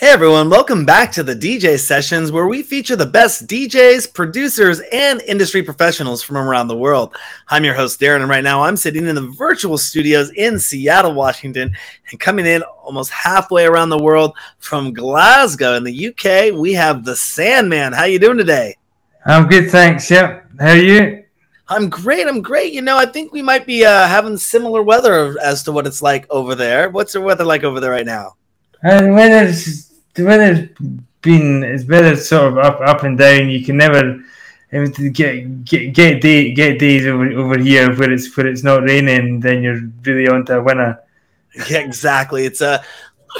Hey everyone, welcome back to the DJ sessions where we feature the best DJs, producers, and industry professionals from around the world. I'm your host, Darren, and right now I'm sitting in the virtual studios in Seattle, Washington, and coming in almost halfway around the world from Glasgow in the UK, we have the Sandman. How you doing today? I'm good, thanks. Yep. How are you? I'm great. I'm great. You know, I think we might be uh, having similar weather as to what it's like over there. What's the weather like over there right now? And weather's the weather's been it's better sort of up up and down. You can never get get get day, get days over, over here where it's where it's not raining. Then you're really on to a winner. Yeah, exactly. It's a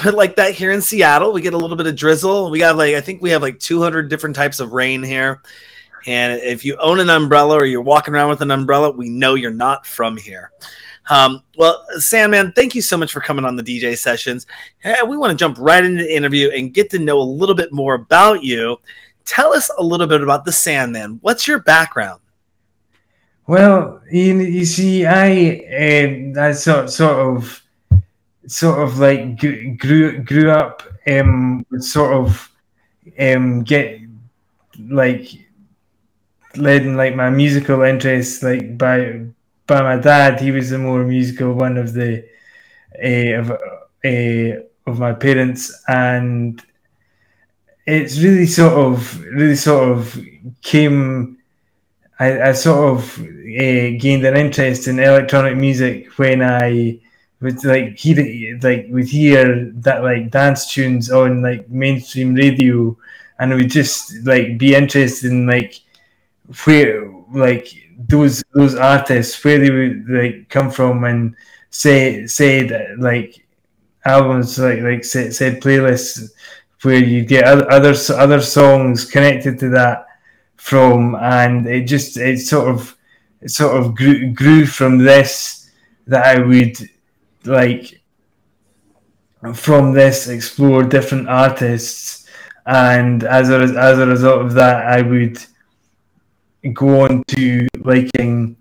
uh, like that here in Seattle. We get a little bit of drizzle. We got like I think we have like 200 different types of rain here. And if you own an umbrella or you're walking around with an umbrella, we know you're not from here. Um, well, Sandman, thank you so much for coming on the DJ sessions. we want to jump right into the interview and get to know a little bit more about you. Tell us a little bit about the Sandman. What's your background? Well, you, you see, I uh, I sort sort of sort of like grew grew up um sort of um get like led in like my musical interests like by by my dad. He was the more musical one of the uh, of uh, of my parents, and it's really sort of really sort of came. I, I sort of uh, gained an interest in electronic music when I would like hear like would hear that like dance tunes on like mainstream radio, and would just like be interested in like where like those those artists where they would like come from and say say that like albums like like said, said playlists where you get other, other other songs connected to that from and it just it sort of it sort of grew, grew from this that I would like from this explore different artists. And as a as a result of that I would go on to liking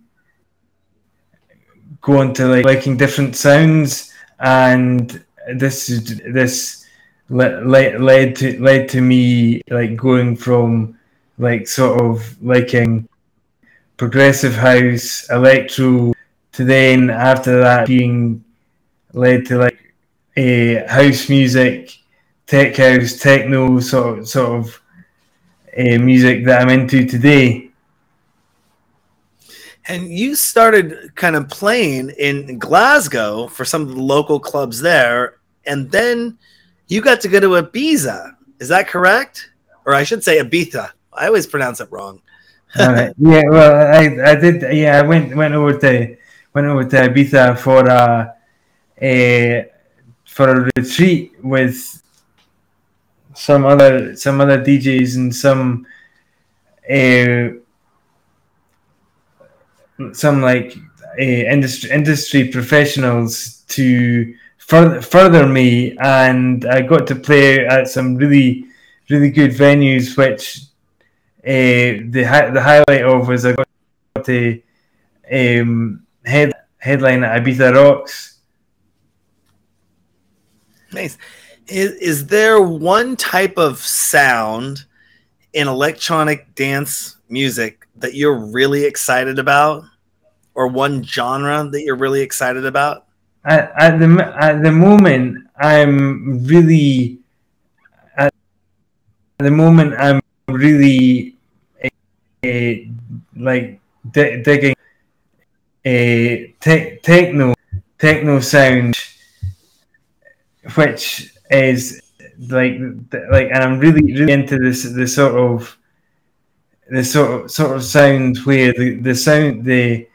going to like liking different sounds and this this led, led to led to me like going from like sort of liking progressive house electro to then after that being led to like a house music tech house techno sort of sort of uh, music that i'm into today and you started kind of playing in Glasgow for some of the local clubs there, and then you got to go to Ibiza. Is that correct? Or I should say Ibiza. I always pronounce it wrong. uh, yeah, well, I, I did. Yeah, I went went over to went over to Ibiza for a, a for a retreat with some other some other DJs and some uh, some like uh, industry industry professionals to further further me, and I got to play at some really really good venues, which uh, the the highlight of was I got to um, head headline at Ibiza Rocks. Nice. Is, is there one type of sound in electronic dance music that you're really excited about? Or one genre that you're really excited about? At, at the at the moment, I'm really at the moment I'm really uh, like d- digging a te- techno techno sound, which is like like, and I'm really really into this the sort of the sort of sort of sound where the the sound the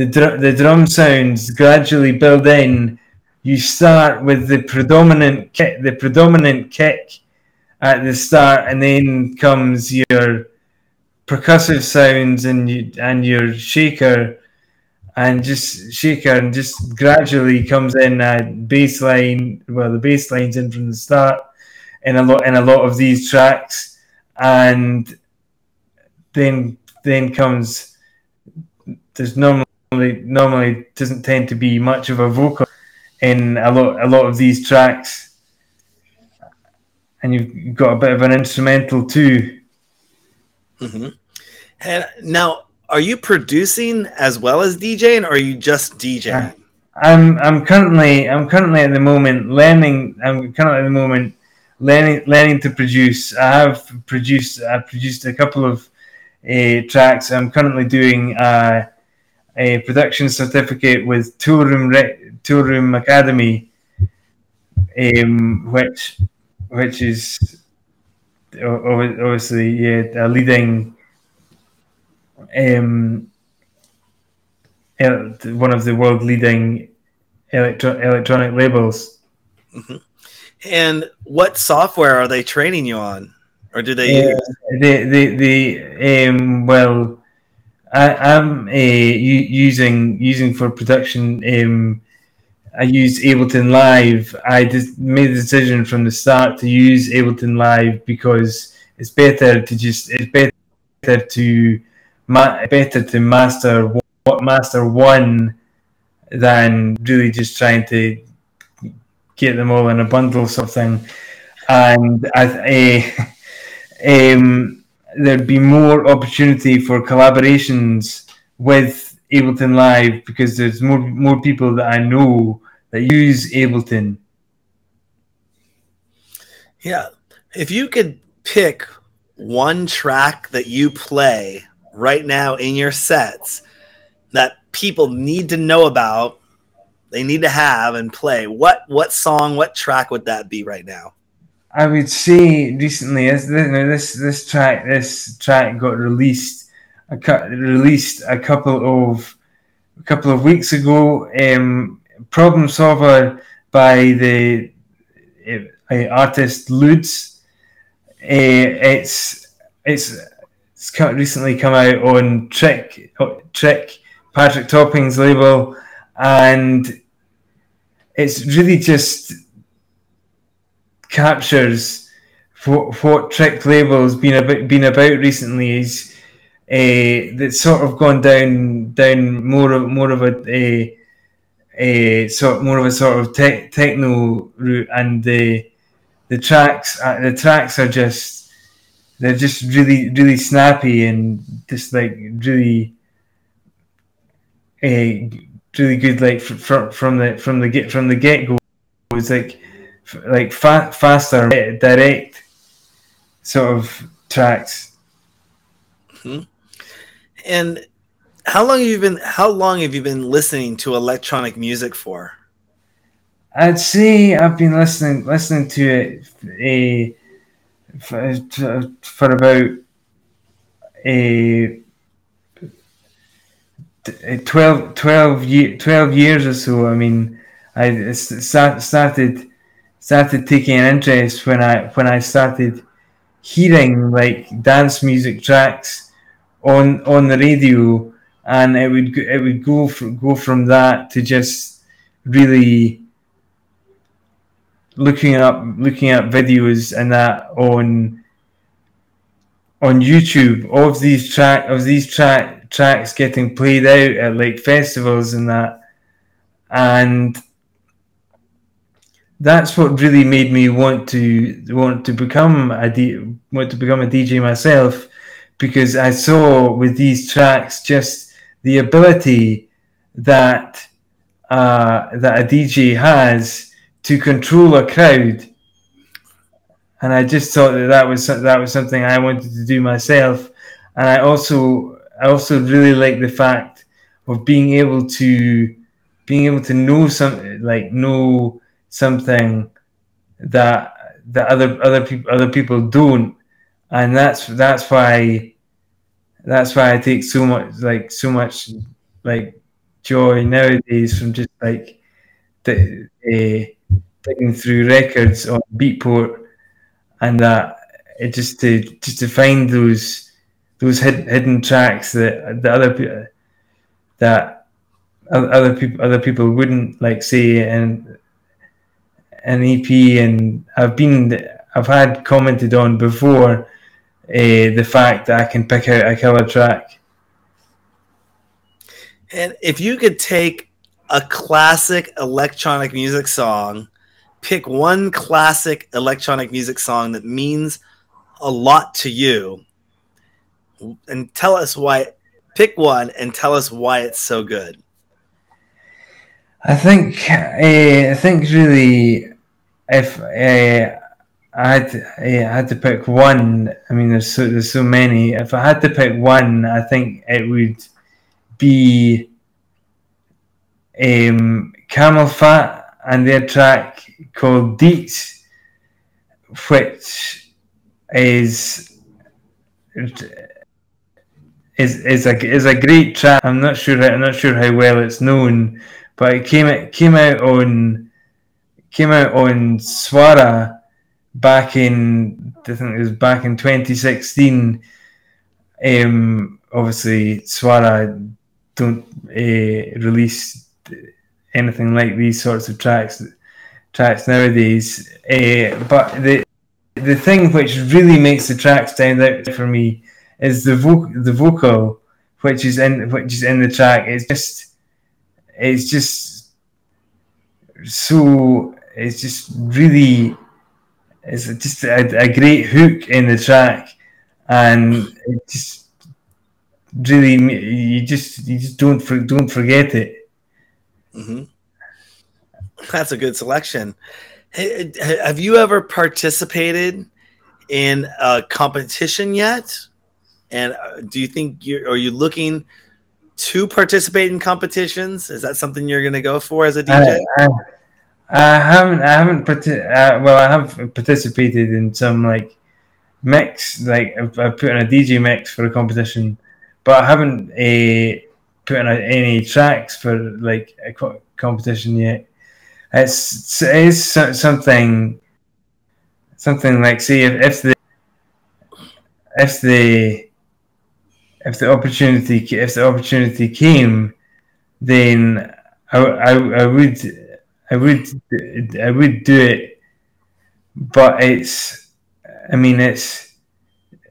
the, dr- the drum sounds gradually build in. You start with the predominant kick, the predominant kick at the start, and then comes your percussive sounds and you, and your shaker, and just shaker, and just gradually comes in a bass line. Well, the bass line's in from the start in a lot in a lot of these tracks, and then then comes there's normally normally normally doesn't tend to be much of a vocal in a lot a lot of these tracks, and you've got a bit of an instrumental too. Mm-hmm. And now, are you producing as well as DJing, or are you just DJing? I'm I'm currently I'm currently at the moment learning. I'm currently at the moment learning learning to produce. I have produced I've produced a couple of uh, tracks. I'm currently doing a, a production certificate with Toolroom Re- Toolroom Academy, um, which which is obviously yeah, a leading um, one of the world leading electro- electronic labels. Mm-hmm. And what software are they training you on, or do they? Uh, the the the um, well, I, am uh, using using for production. Um, I use Ableton Live. I just made the decision from the start to use Ableton Live because it's better to just it's better to ma- better to master what master one than really just trying to get them all in a bundle sort of thing. And I, uh, um, there'd be more opportunity for collaborations with Ableton Live because there's more more people that I know that use Ableton. Yeah, if you could pick one track that you play right now in your sets that people need to know about they need to have and play what what song what track would that be right now i would say recently this this this track this track got released a released a couple of a couple of weeks ago um, problem solver by the uh, artist Ludes. Uh, it's it's it's recently come out on Trick Trick Patrick Topping's label, and it's really just captures what, what Trick label's been about been about recently is uh, that's sort of gone down down more of more of a, a, a sort more of a sort of te- techno route, and the the tracks uh, the tracks are just they're just really really snappy and just like really uh, really good like from from the from the get from the get go It's like like fa- faster direct sort of tracks mm-hmm. and how long have you been how long have you been listening to electronic music for i'd say i've been listening listening to it a for, for about a 12, 12, year, 12 years or so. I mean, I started started taking an interest when I when I started hearing like dance music tracks on on the radio, and it would it would go go from that to just really looking up looking at videos and that on on YouTube of these track of these track tracks getting played out at like festivals and that. And that's what really made me want to want to become a D, want to become a DJ myself because I saw with these tracks just the ability that uh, that a DJ has to control a crowd. And I just thought that that was that was something I wanted to do myself. And I also I also really like the fact of being able to being able to know some like know something that that other other people other people don't, and that's that's why that's why I take so much like so much like joy nowadays from just like the, uh, digging through records on Beatport, and that it just to just to find those those hidden, hidden tracks that the other that other people other people wouldn't like say and an EP and I've been I've had commented on before uh, the fact that I can pick out a killer track. And if you could take a classic electronic music song pick one classic electronic music song that means a lot to you and tell us why pick one and tell us why it's so good i think uh, i think really if uh, I had, to, I had to pick one. I mean, there's so there's so many. If I had to pick one, I think it would be um, CamelPhat and their track called Deets, which is is is a is a great track. I'm not sure I'm not sure how well it's known, but it came it came out on came out on Suara back in I think it was back in 2016. Um, obviously, Suara don't uh, release anything like these sorts of tracks tracks nowadays. Uh, but the the thing which really makes the track stand out for me is the vo- the vocal which is in which is in the track. It's just it's just so it's just really it's just a, a great hook in the track. And it just really you just you just don't don't forget it. Mm-hmm. that's a good selection. Hey, have you ever participated in a competition yet? And uh, do you think you're are you looking to participate in competitions is that something you're going to go for as a dj I, I, I haven't. I haven't. Uh, well, I have participated in some like mix. Like I've, I've, put in a DJ mix for a competition, but I haven't uh, put in a, any tracks for like a co- competition yet. It's it is something something like see, if, if the if the if the opportunity if the opportunity came, then I, I, I would I would I would do it, but it's I mean it's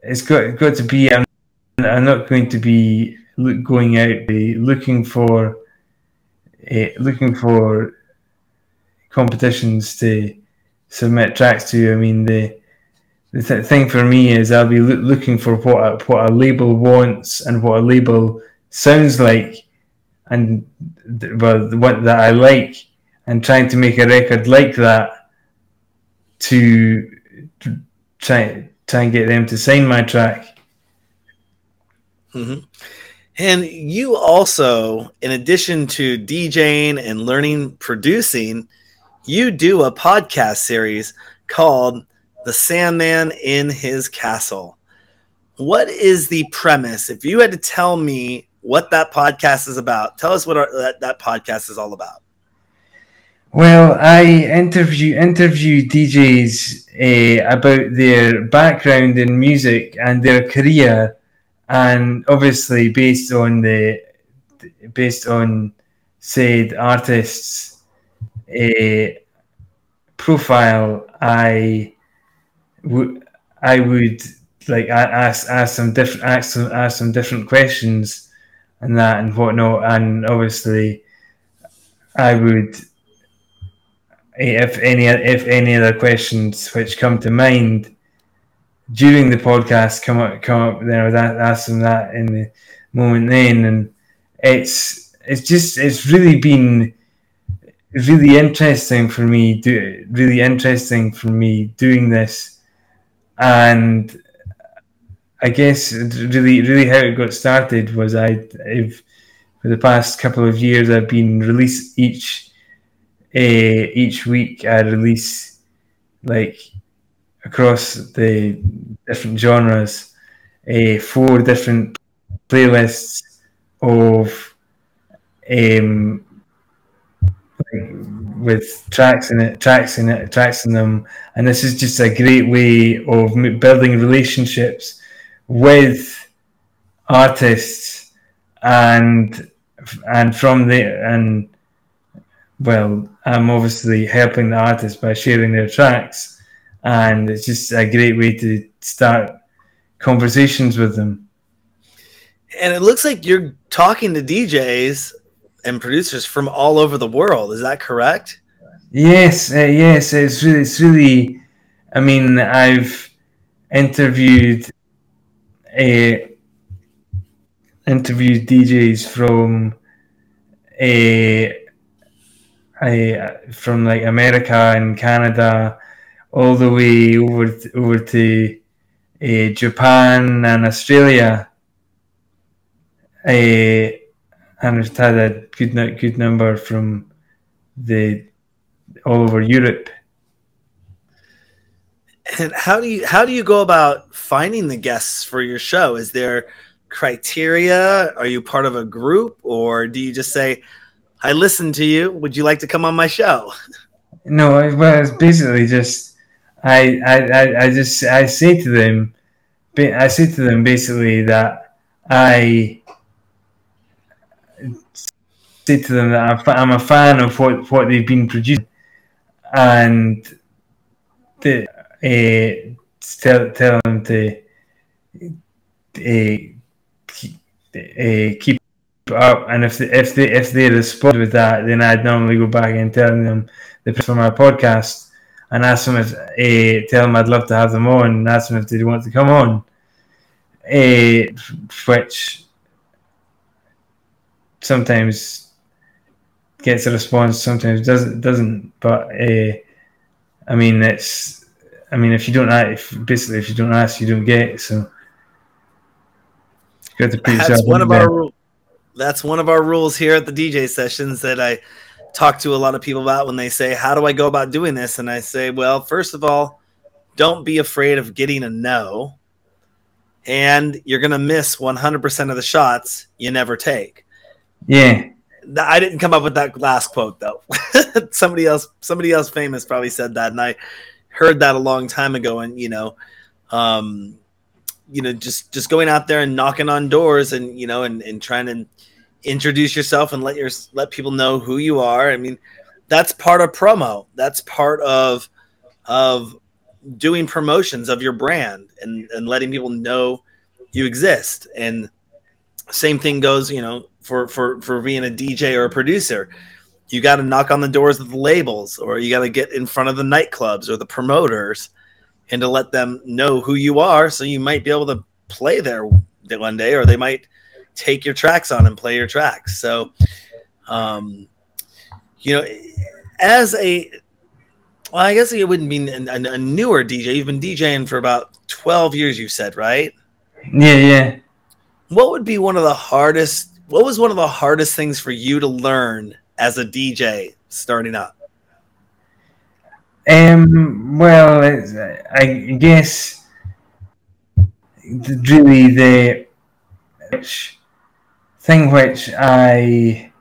it's got got to be. I'm, I'm not going to be going out looking for uh, looking for competitions to submit tracks to. I mean the the th- thing for me is I'll be lo- looking for what a, what a label wants and what a label sounds like, and well, what that I like, and trying to make a record like that to try try and get them to sign my track. Mm-hmm. And you also, in addition to DJing and learning producing, you do a podcast series called The Sandman in His Castle. What is the premise? If you had to tell me what that podcast is about, tell us what our, that, that podcast is all about. Well, I interview interview DJs uh, about their background in music and their career, and obviously based on the based on said artists' uh, profile, I I would like ask ask some different ask some ask some different questions and that and whatnot, and obviously I would eh, if any if any other questions which come to mind during the podcast come up come up then I would ask them that in the moment then. And it's it's just it's really been really interesting for me do really interesting for me doing this and I guess really really how it got started was I I've for the past couple of years I've been release each uh, each week I release like across the different genres uh, four different playlists of um, like with tracks in it, tracks in it, tracks in them, and this is just a great way of building relationships with artists and and from there and well, I'm obviously helping the artists by sharing their tracks, and it's just a great way to start conversations with them. And it looks like you're talking to DJs and producers from all over the world. Is that correct? Yes, uh, yes, it's really, it's really. I mean, I've interviewed uh, interviewed DJs from uh, uh, from like America and Canada, all the way over over to uh, Japan and Australia. Uh, and I've had a good good number from the all over Europe. And how do you how do you go about finding the guests for your show? Is there criteria? Are you part of a group, or do you just say, "I listened to you. Would you like to come on my show?" No, it was basically just I I, I just I say to them, I say to them basically that I say to them that I'm a fan of what what they've been producing and the, uh, tell, tell them to uh, keep, uh, keep up. And if they, if they if they respond with that, then I'd normally go back and tell them the for my podcast and ask them if uh, tell them I'd love to have them on and ask them if they want to come on. Uh, which sometimes gets a response, sometimes doesn't doesn't. But uh, I mean, it's I mean, if you don't ask, if, basically if you don't ask, you don't get. So you have to put that's one of there. our that's one of our rules here at the DJ sessions that I talk to a lot of people about when they say, "How do I go about doing this?" And I say, "Well, first of all, don't be afraid of getting a no." And you're going to miss 100% of the shots you never take. Yeah. I didn't come up with that last quote though. somebody else, somebody else famous probably said that, and I heard that a long time ago. And you know, um, you know, just just going out there and knocking on doors, and you know, and and trying to introduce yourself and let your let people know who you are. I mean, that's part of promo. That's part of of doing promotions of your brand and and letting people know you exist. And same thing goes, you know, for for for being a DJ or a producer. You got to knock on the doors of the labels, or you got to get in front of the nightclubs or the promoters, and to let them know who you are, so you might be able to play there one day, or they might take your tracks on and play your tracks. So, um, you know, as a well, I guess it wouldn't be a, a, newer DJ. You've been DJing for about twelve years. You said right? Yeah, yeah. What would be one of the hardest what was one of the hardest things for you to learn as a DJ starting up? Um, well, I guess really the which thing which I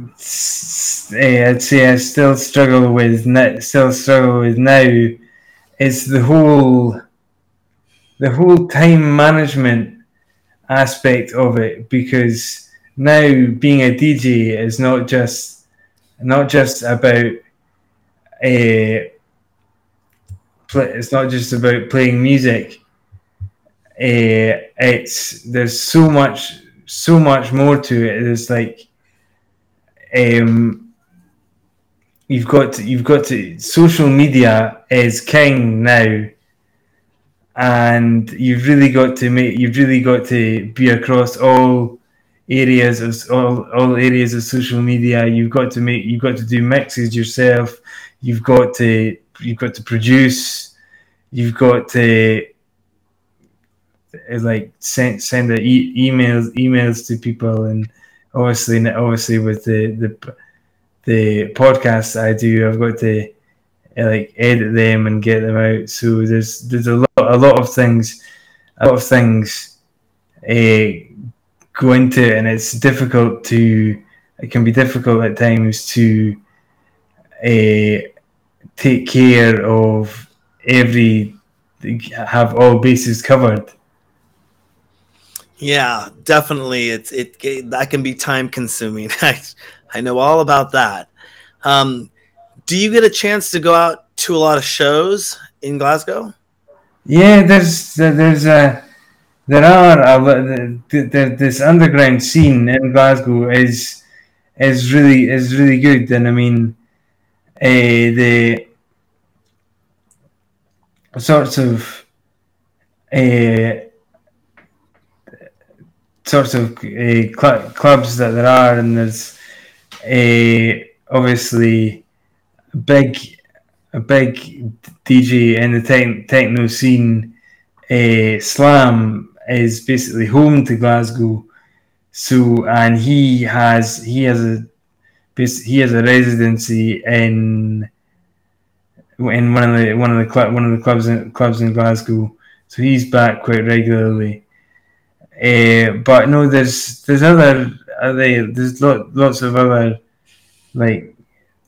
I'd say I still struggle with still struggle with now is the whole the whole time management aspect of it because now being a DJ is not just not just about a it's not just about playing music. Uh, it's there's so much so much more to it. It's like um, you've got to, you've got to social media is king now and you've really got to make you've really got to be across all areas of all, all areas of social media. You've got to make you've got to do mixes yourself. You've got to you've got to produce. You've got to eh, like send send e- emails emails to people. And obviously obviously with the the the podcast I do I've got to eh, like edit them and get them out. So there's there's a lot a lot of things a lot of things uh, go into it, and it's difficult to it can be difficult at times to uh, take care of every have all bases covered. Yeah, definitely. It's it, it that can be time consuming. I I know all about that. Um, do you get a chance to go out to a lot of shows in Glasgow? Yeah, there's there's a there are a, there, this underground scene in Glasgow is is really is really good. And I mean, uh, the sorts of uh, sorts of uh, cl- clubs that there are, and there's a obviously big a big DJ in the te- techno scene. Uh, Slam is basically home to Glasgow, so and he has he has a he has a residency in in one of the one of the club one of the clubs in, clubs in Glasgow. So he's back quite regularly. Uh, but no, there's there's other other there's lot, lots of other like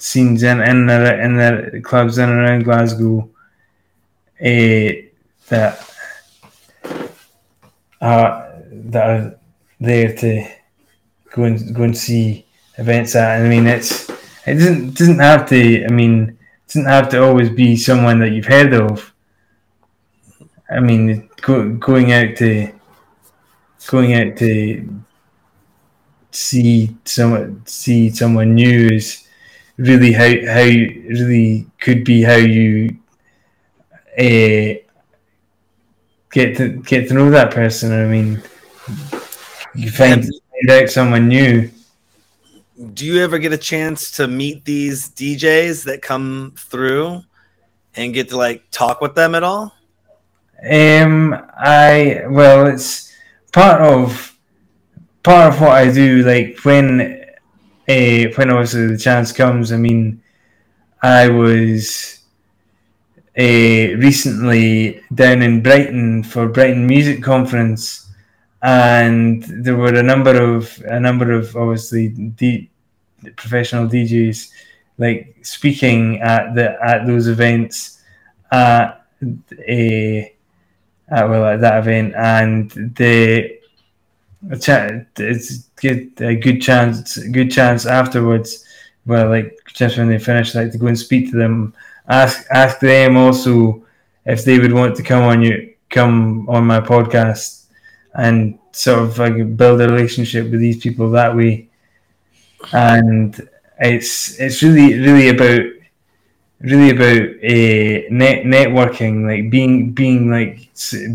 scenes in in the, in the clubs in and around Glasgow uh, that are that are there to go and go and see events at. And I mean, it's it doesn't doesn't have to. I mean, it doesn't have to always be someone that you've heard of. I mean, go, going out to going out to see someone see someone new is really how how really could be how you uh, get to get to know that person. I mean, you find, find out someone new. Do you ever get a chance to meet these DJs that come through and get to like talk with them at all? Um, I well, it's part of part of what I do. Like when uh, when obviously the chance comes. I mean, I was uh, recently down in Brighton for Brighton Music Conference, and there were a number of a number of obviously D, professional DJs like speaking at the at those events at a at, well at that event, and the it's get a good chance, good chance afterwards. Well, like just when they finish, like to go and speak to them, ask ask them also if they would want to come on you come on my podcast and sort of like build a relationship with these people that way. And it's it's really really about really about uh, net networking, like being being like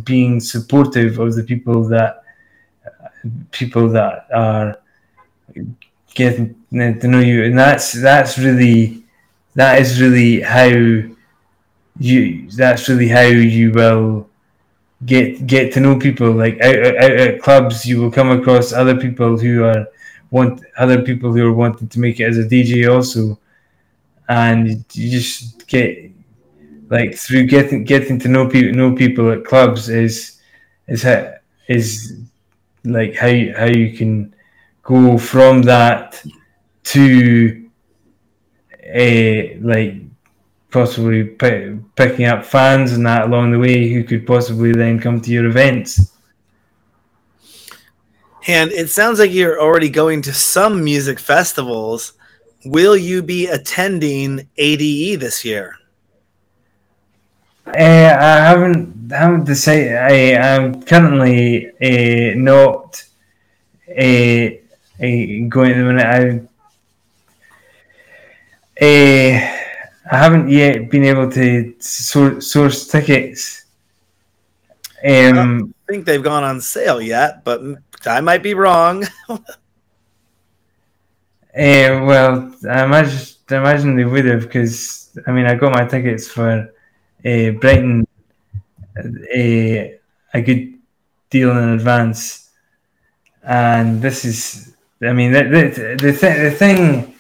being supportive of the people that people that are getting to know you, and that's that's really that is really how you that's really how you will get get to know people. Like out, out, at clubs, you will come across other people who are want other people who are wanting to make it as a DJ also, and you just get like through getting getting to know people know people at clubs is is is like how how you can go from that to a like possibly p- picking up fans and that along the way who could possibly then come to your events. And it sounds like you're already going to some music festivals. Will you be attending ADE this year? Uh, I haven't haven't decided. I am currently uh, not uh, going at the minute. I uh, I haven't yet been able to source, source tickets. Um, I don't think they've gone on sale yet, but I might be wrong. uh, well, I imagine, I imagine they would have because I mean I got my tickets for uh, Brighton a a good deal in advance, and this is I mean the the the, th- the thing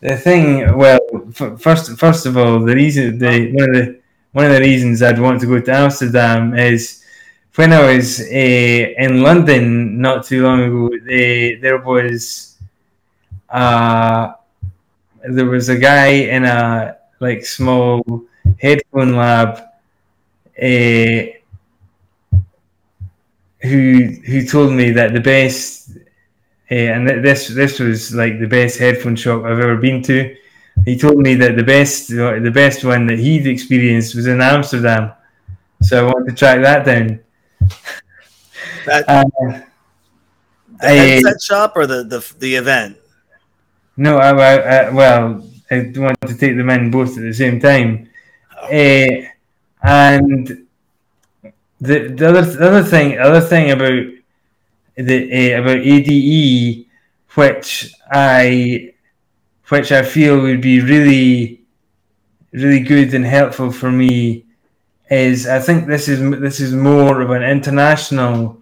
the thing well f- first first of all the reason the one of the one of the reasons I'd want to go to Amsterdam is when I was uh, in London not too long ago, there was uh, there was a guy in a like small headphone lab uh, who who told me that the best uh, and this this was like the best headphone shop I've ever been to. He told me that the best the best one that he'd experienced was in Amsterdam, so I wanted to track that down. That, uh, the headset shop or the, the the event? No, I, I, I, well, I wanted to take them in both at the same time. Uh, and the, the other the other thing other thing about the uh, about ADE, which I which I feel would be really really good and helpful for me is I think this is this is more of an international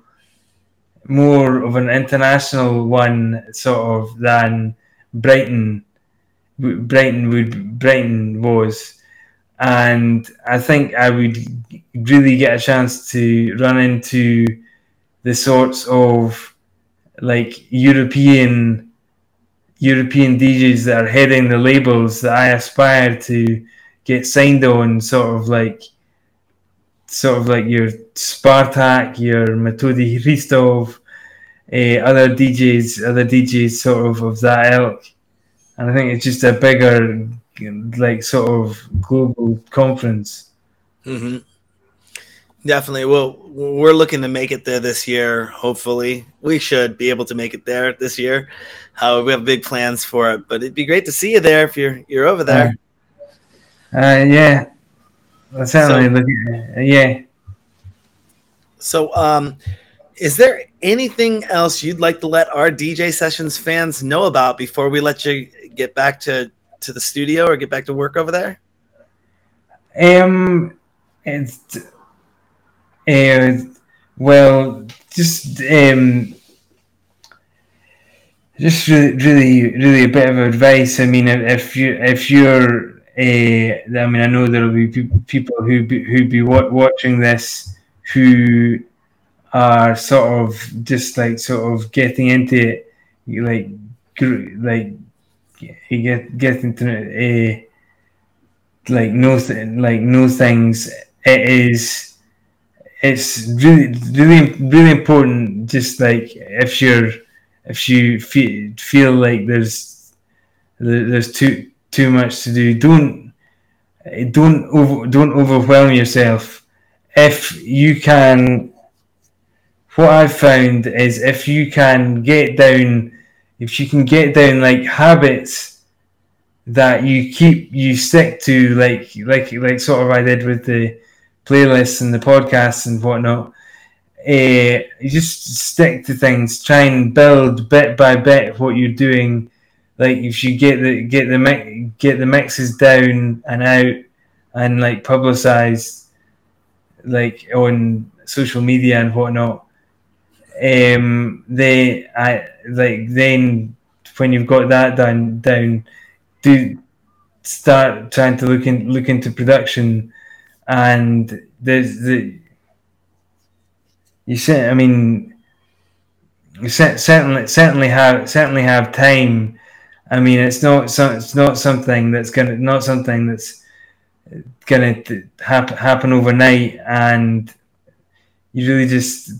more of an international one sort of than Brighton Brighton would Brighton was and I think I would really get a chance to run into the sorts of like European European DJs that are heading the labels that I aspire to get signed on, sort of like sort of like your Spartaque, your Metodi Hristov, uh, other DJs, other DJs sort of of that ilk. And I think it's just a bigger, like sort of global conference. Mm-hmm. Definitely. Well, we're looking to make it there this year. Hopefully, we should be able to make it there this year. Uh, we have big plans for it, but it'd be great to see you there if you're you're over there. Uh, uh yeah, certainly. So, yeah. So, um, is there anything else you'd like to let our DJ sessions fans know about before we let you get back to to the studio or get back to work over there? Um, it's uh, well, just um, just really, really, really a bit of advice. I mean, if you if you're, uh, I mean, I know there'll be people who be, who be watching this who are sort of just like sort of getting into it, like like get getting to uh, like know th- like know things. It is it's really really really important just like if you're if you feel, feel like there's there's too too much to do don't don't over, don't overwhelm yourself if you can what i've found is if you can get down if you can get down like habits that you keep you stick to like like like sort of i did with the playlists and the podcasts and whatnot. Uh, you just stick to things, try and build bit by bit what you're doing. Like if you get the get the get the mixes down and out and like publicized like on social media and whatnot. Um, they I like then when you've got that done down, do start trying to look in look into production and there's the you said I mean you certainly certainly have certainly have time. I mean, it's not so, it's not something that's gonna not something that's gonna happen happen overnight, and you really just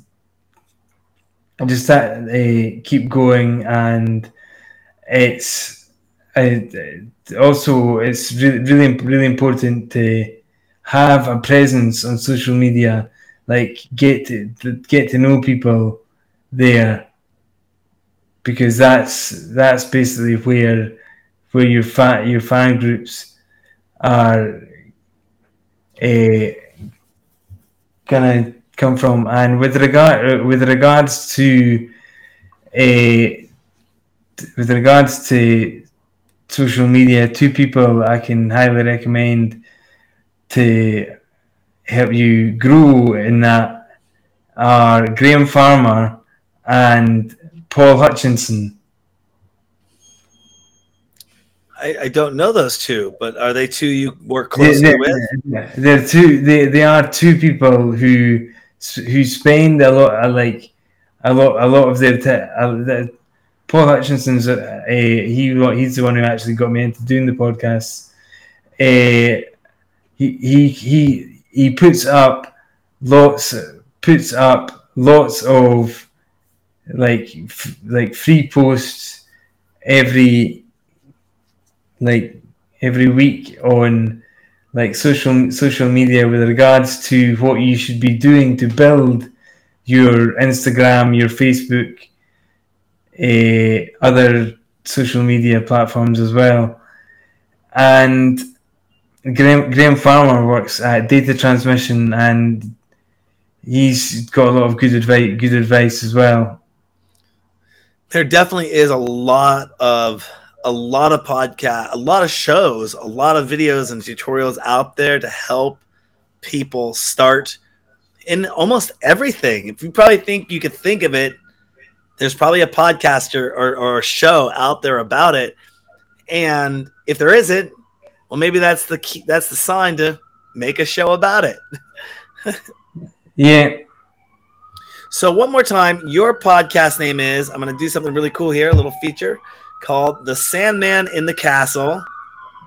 just that uh, keep going, and it's uh, also it's really really really important to have a presence on social media, like get to, get to know people there, because that's that's basically where where your fan your fan groups are uh, gonna come from. And with regard with regards to uh, with regards to social media, two people I can highly recommend to help you grow in that are Graham Farmer and Paul Hutchinson. I, I, don't know those two, but are they two you work closely they're, with? They're two. They, they are two people who who spend a lot, of, like a lot, a lot of their. T- uh, Paul Hutchinson's a, he he's the one who actually got me into doing the podcast. Uh, he he he he puts up lots puts up lots of like f- like free posts every like every week on like social social media with regards to what you should be doing to build your Instagram, your Facebook, uh, other social media platforms as well. And Graham, Graham Farmer works at Data Transmission, and he's got a lot of good advice. Good advice as well. There definitely is a lot of a lot of podcast, a lot of shows, a lot of videos and tutorials out there to help people start in almost everything. If you probably think you could think of it, there's probably a podcaster or, or a show out there about it. And if there isn't, well, maybe that's the key, that's the sign to make a show about it. yeah. So one more time, your podcast name is I'm going to do something really cool here, a little feature called "The Sandman in the Castle."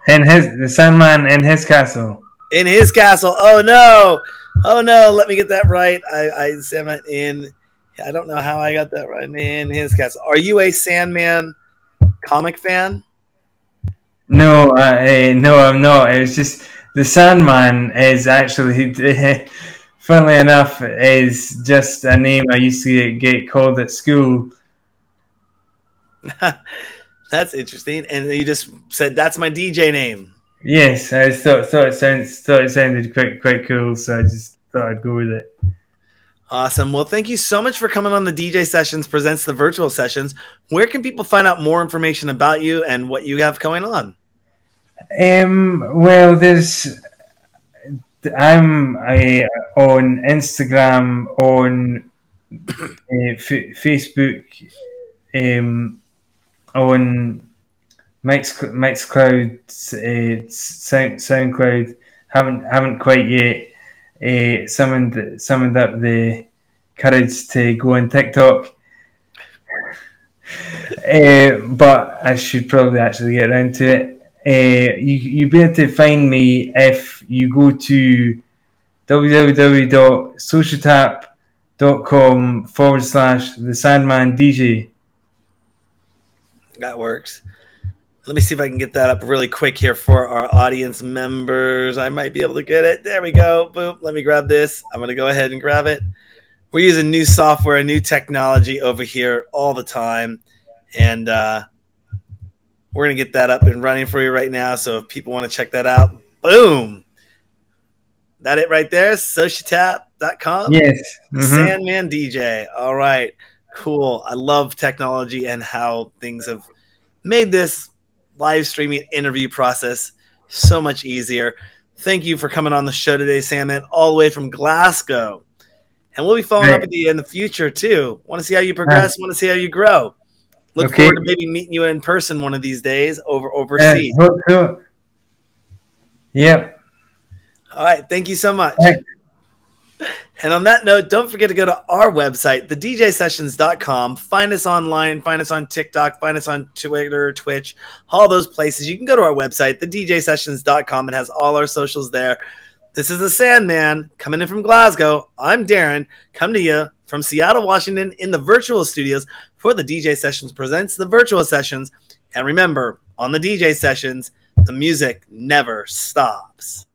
In his the Sandman in his castle. In his castle. Oh no! Oh no! Let me get that right. I I Sandman in. I don't know how I got that right. In his castle. Are you a Sandman comic fan? No, uh, no, I'm not. It's just the Sandman is actually, funnily enough, is just a name I used to get called at school. that's interesting. And you just said that's my DJ name. Yes, I thought thought it sounds thought it sounded quite quite cool, so I just thought I'd go with it. Awesome. Well, thank you so much for coming on the DJ Sessions presents the virtual sessions. Where can people find out more information about you and what you have going on? Um, well, there's I'm I, on Instagram, on uh, f- Facebook, um, on Mike's Mixcloud, uh, Sound, SoundCloud. Haven't haven't quite yet uh, summoned summoned up the courage to go on TikTok. uh, but I should probably actually get around to it uh, you you be able to find me if you go to www.socialtap.com forward slash the Sandman DJ. That works. Let me see if I can get that up really quick here for our audience members. I might be able to get it. There we go. Boom. Let me grab this. I'm going to go ahead and grab it. We're using new software, new technology over here all the time. And uh, we're going to get that up and running for you right now. So if people want to check that out, boom. That it right there, socialtap.com. Yes. Mm-hmm. Sandman DJ. All right. Cool. I love technology and how things have made this live streaming interview process so much easier. Thank you for coming on the show today, Sandman, all the way from Glasgow. And we'll be following up with you in the future too. Want to see how you progress, want to see how you grow. Look okay. forward to maybe meeting you in person one of these days over overseas. Yeah. Yep. All right. Thank you so much. And on that note, don't forget to go to our website, thedjsessions.com. Find us online, find us on TikTok, find us on Twitter, Twitch, all those places. You can go to our website, thedjsessions.com. It has all our socials there. This is the Sandman coming in from Glasgow. I'm Darren, come to you from Seattle, Washington, in the virtual studios for the DJ Sessions presents the virtual sessions. And remember, on the DJ Sessions, the music never stops.